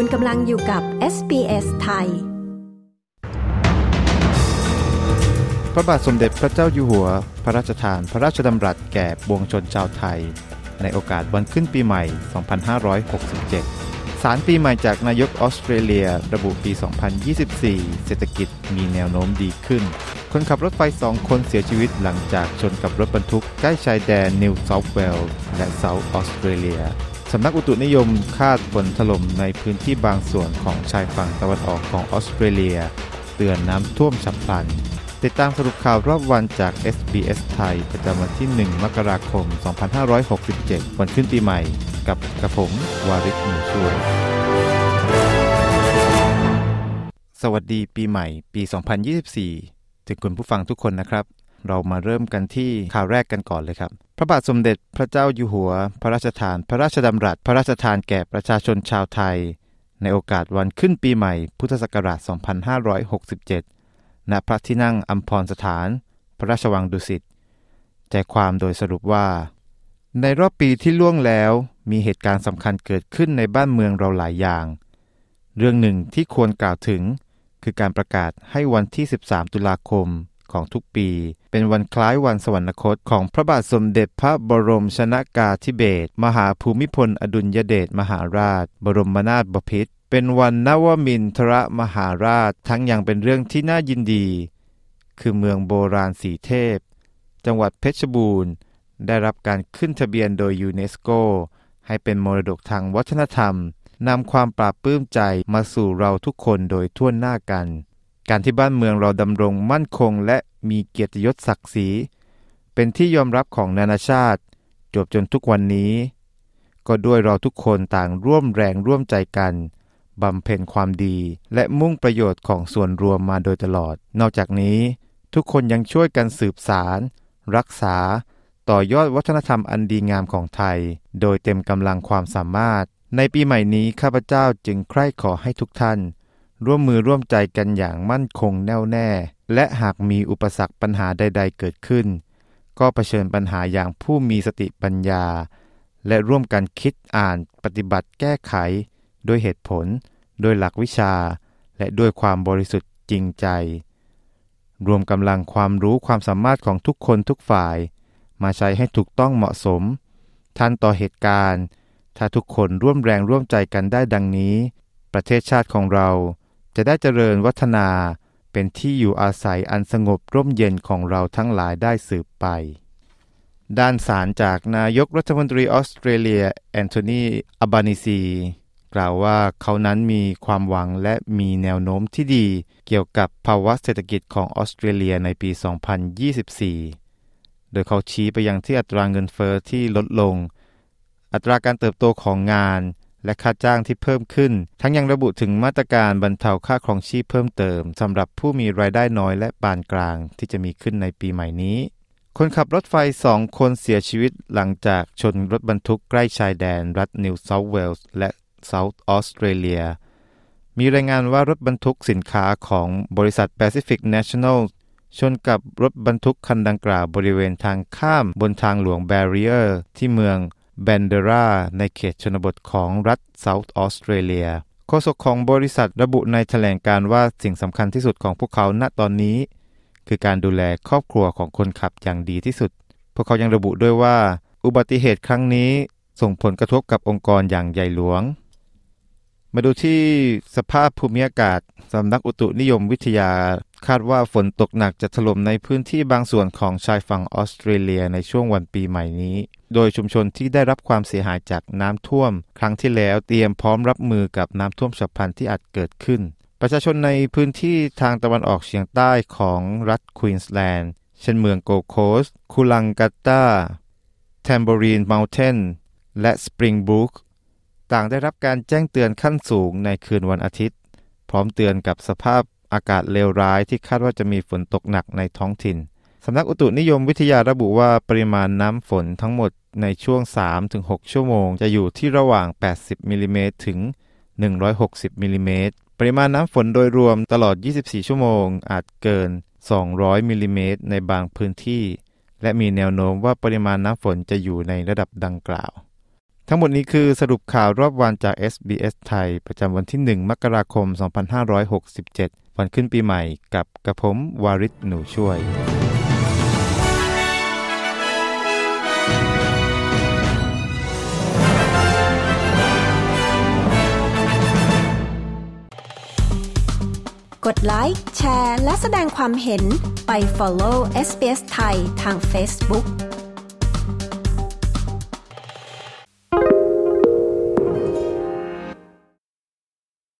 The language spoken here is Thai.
คุณกำลังอยู่กับ SBS ไทย พระบาทสมเด็จพระเจ้าอยู่หัว พระราชทานพระราชดำรัสแก่ปวงชนชาวไทย ในโอกาสวันขึ้นปีใหม่ 2567 สารปีใหม่จากนายกออสเตรเลีย ระบุปี 2024 เศรษฐกิจมีแนวโน้มดีขึ้น คนขับรถไฟสองคนเสียชีวิตหลังจากชนกับรถบรรทุกใกล้ชายแดนนิวเซาท์เวลส์และเซาท์ออสเตรเลีย สำนักอุตุนิยมคาดฝนถล่มในพื้นที่บางส่วนของชายฝั่งตะวันออกของออสเตรเลีย เตือนน้ำท่วมฉับพลัน ติดตามสรุปข่าวรอบวันจาก SBS ไทย ประจำวันที่ 1 มกราคม 2567 วันขึ้นปีใหม่ กับกระผม วาริศหนูช่วย สวัสดีปีใหม่ปี 2024 ถึงคุณผู้ฟังทุกคนนะครับ เรามาเริ่มกันที่ข่าวแรกกันก่อนเลยครับ พระบาทสมเด็จพระเจ้าอยู่หัว พระราชทาน พระราชดำรัส พระราชทานแก่ประชาชนชาวไทย ในโอกาสวันขึ้นปีใหม่ พุทธศักราช 2567 ณ พระที่นั่งอัมพรสถาน พระราชวังดุสิต ใจความโดยสรุปว่า ในรอบปีที่ล่วงแล้วมีเหตุการณ์สำคัญเกิดขึ้นในบ้านเมืองเราหลายอย่าง เรื่องหนึ่งที่ควรกล่าวถึง คือการประกาศให้วันที่ 13 ตุลาคม ของทุกปี เป็นวันคล้ายวันสวรรคตของพระบาทสมเด็จพระบรมชนากาธิเบศรมหาภูมิพลอดุลยเดชมหาราช บรมนาถบพิตรเป็นวันนวมินทรมหาราชทั้งยังเป็นเรื่องที่น่ายินดี คือเมืองโบราณสีเทพ จังหวัดเพชรบูรณ์ ได้รับการขึ้นทะเบียนโดยยูเนสโก ให้เป็นมรดกทางวัฒนธรรมนำความปราบปลื้มใจมาสู่เราทุกคนโดยทั่วหน้ากัน การที่บ้านเมืองเราดำรงมั่นคงและมีเกียรติยศศักดิ์ศรีเป็นที่ยอมรับของนานาชาติจบจนทุกวันนี้ ก็ด้วยเราทุกคนต่างร่วมแรงร่วมใจกันบำเพ็ญความดี และมุ่งประโยชน์ของส่วนรวมมาโดยตลอด นอกจากนี้ ทุกคนยังช่วยกันสืบสาร รักษา ต่อยอดวัฒนธรรมอันดีงามของไทย โดยเต็มกำลังความสามารถ ในปีใหม่นี้ข้าพเจ้าจึงใคร่ขอให้ทุกท่าน ร่วมมือร่วมใจกันอย่างมั่นคงแน่วแน่ และหากมีอุปสรรคปัญหาใด ๆ เกิดขึ้น ก็เผชิญปัญหาอย่างผู้มีสติปัญญา และร่วมกันคิดอ่านปฏิบัติแก้ไข โดยเหตุผล โดยหลักวิชา และด้วยความบริสุทธิ์จริงใจ รวมกำลังความรู้ความสามารถของทุกคนทุกฝ่าย มาใช้ให้ถูกต้องเหมาะสม ทันต่อเหตุการณ์ ถ้าทุกคนร่วมแรงร่วมใจกันได้ดังนี้ ประเทศชาติของเรา จะได้เจริญวัฒนาเป็นที่อยู่อาศัยอันสงบร่มเย็นของเราทั้งหลายได้สืบไป ด้านสารจากนายกรัฐมนตรีออสเตรเลียแอนโทนีอัลบานีซีกล่าวว่าเขานั้นมีความหวังและมีแนวโน้มที่ดี เกี่ยวกับภาวะเศรษฐกิจของออสเตรเลียในปี 2024 โดยเขาชี้ไปยังที่อัตราเงินเฟอ้อที่ลดลง อัตราการเติบโตของงาน และค่าจ้างที่เพิ่มขึ้น ทั้งยังระบุถึงมาตรการบรรเทาค่าครองชีพเพิ่มเติมสำหรับผู้มีรายได้น้อยและปานกลางที่จะมีขึ้นในปีใหม่นี้คนขับรถไฟสองคนเสียชีวิตหลังจากชนรถบรรทุกใกล้ชายแดนรัฐนิวเซาท์เวลส์และเซาท์ออสเตรเลีย มีรายงานว่ารถบรรทุกสินค้าของบริษัท Pacific National ชนกับรถบรรทุกคันดังกล่าวบริเวณทางข้ามบนทางหลวงแบเรียร์ที่เมือง แบนเดราในเขตชนบทของรัฐเซาท์ออสเตรเลียโฆษกของบริษัทระบุในแถลงการว่าสิ่งสำคัญที่สุดของพวกเขาณตอนนี้ คือการดูแลครอบครัวของคนขับอย่างดีที่สุด พวกเขายังระบุด้วยว่า อุบัติเหตุครั้งนี้ส่งผลกระทบกับองค์กรอย่างใหญ่หลวง มาดูที่สภาพภูมิอากาศสำนักอุตุนิยมวิทยา คาดว่าฝนตกหนักจะถล่มในพื้นที่บางส่วนของชายฝั่งออสเตรเลียในช่วงวันปีใหม่นี้ โดยชุมชนที่ได้รับความเสียหายจากน้ำท่วม ครั้งที่แล้วเตรียมพร้อมรับมือกับน้ำท่วมฉับพลันที่อาจเกิดขึ้น ประชาชนในพื้นที่ทางตะวันออกเฉียงใต้ของรัฐควีนส์แลนด์เช่นเมืองโกลด์โคสต์ คูลังกาตาแทมโบรีนเมาน์เทนและสปริงบรูค ต่างได้รับการแจ้งเตือนขั้นสูงในคืนวันอาทิตย์ พร้อมเตือนกับสภาพอากาศเลวร้ายที่คาดว่าจะมีฝนตกหนักในท้องถิ่น สำนักอุตุนิยมวิทยาระบุว่าปริมาณน้ำฝนทั้งหมดในช่วง 3-6 ชั่วโมง จะอยู่ที่ระหว่าง 80มิลิเมตรถึง 160มิลิเมตรปริมาณน้ำฝนโดยรวมตลอด 24 ชั่วโมง อาจเกิน 200มิลิเมตรในบางพื้นที่ และมีแนวโน้มว่าปริมาณน้ำฝนจะอยู่ในระดับดังกล่าว ทั้งหมดนี้คือสรุปข่าวรอบวันจาก SBS ไทย ประจำวันที่ 1 มกราคม 2567 วันขึ้นปีใหม่กับกระผมวาริศหนูช่วย กดไลค์ แชร์ และแสดงความเห็นไป follow SBS ไทยทาง Facebook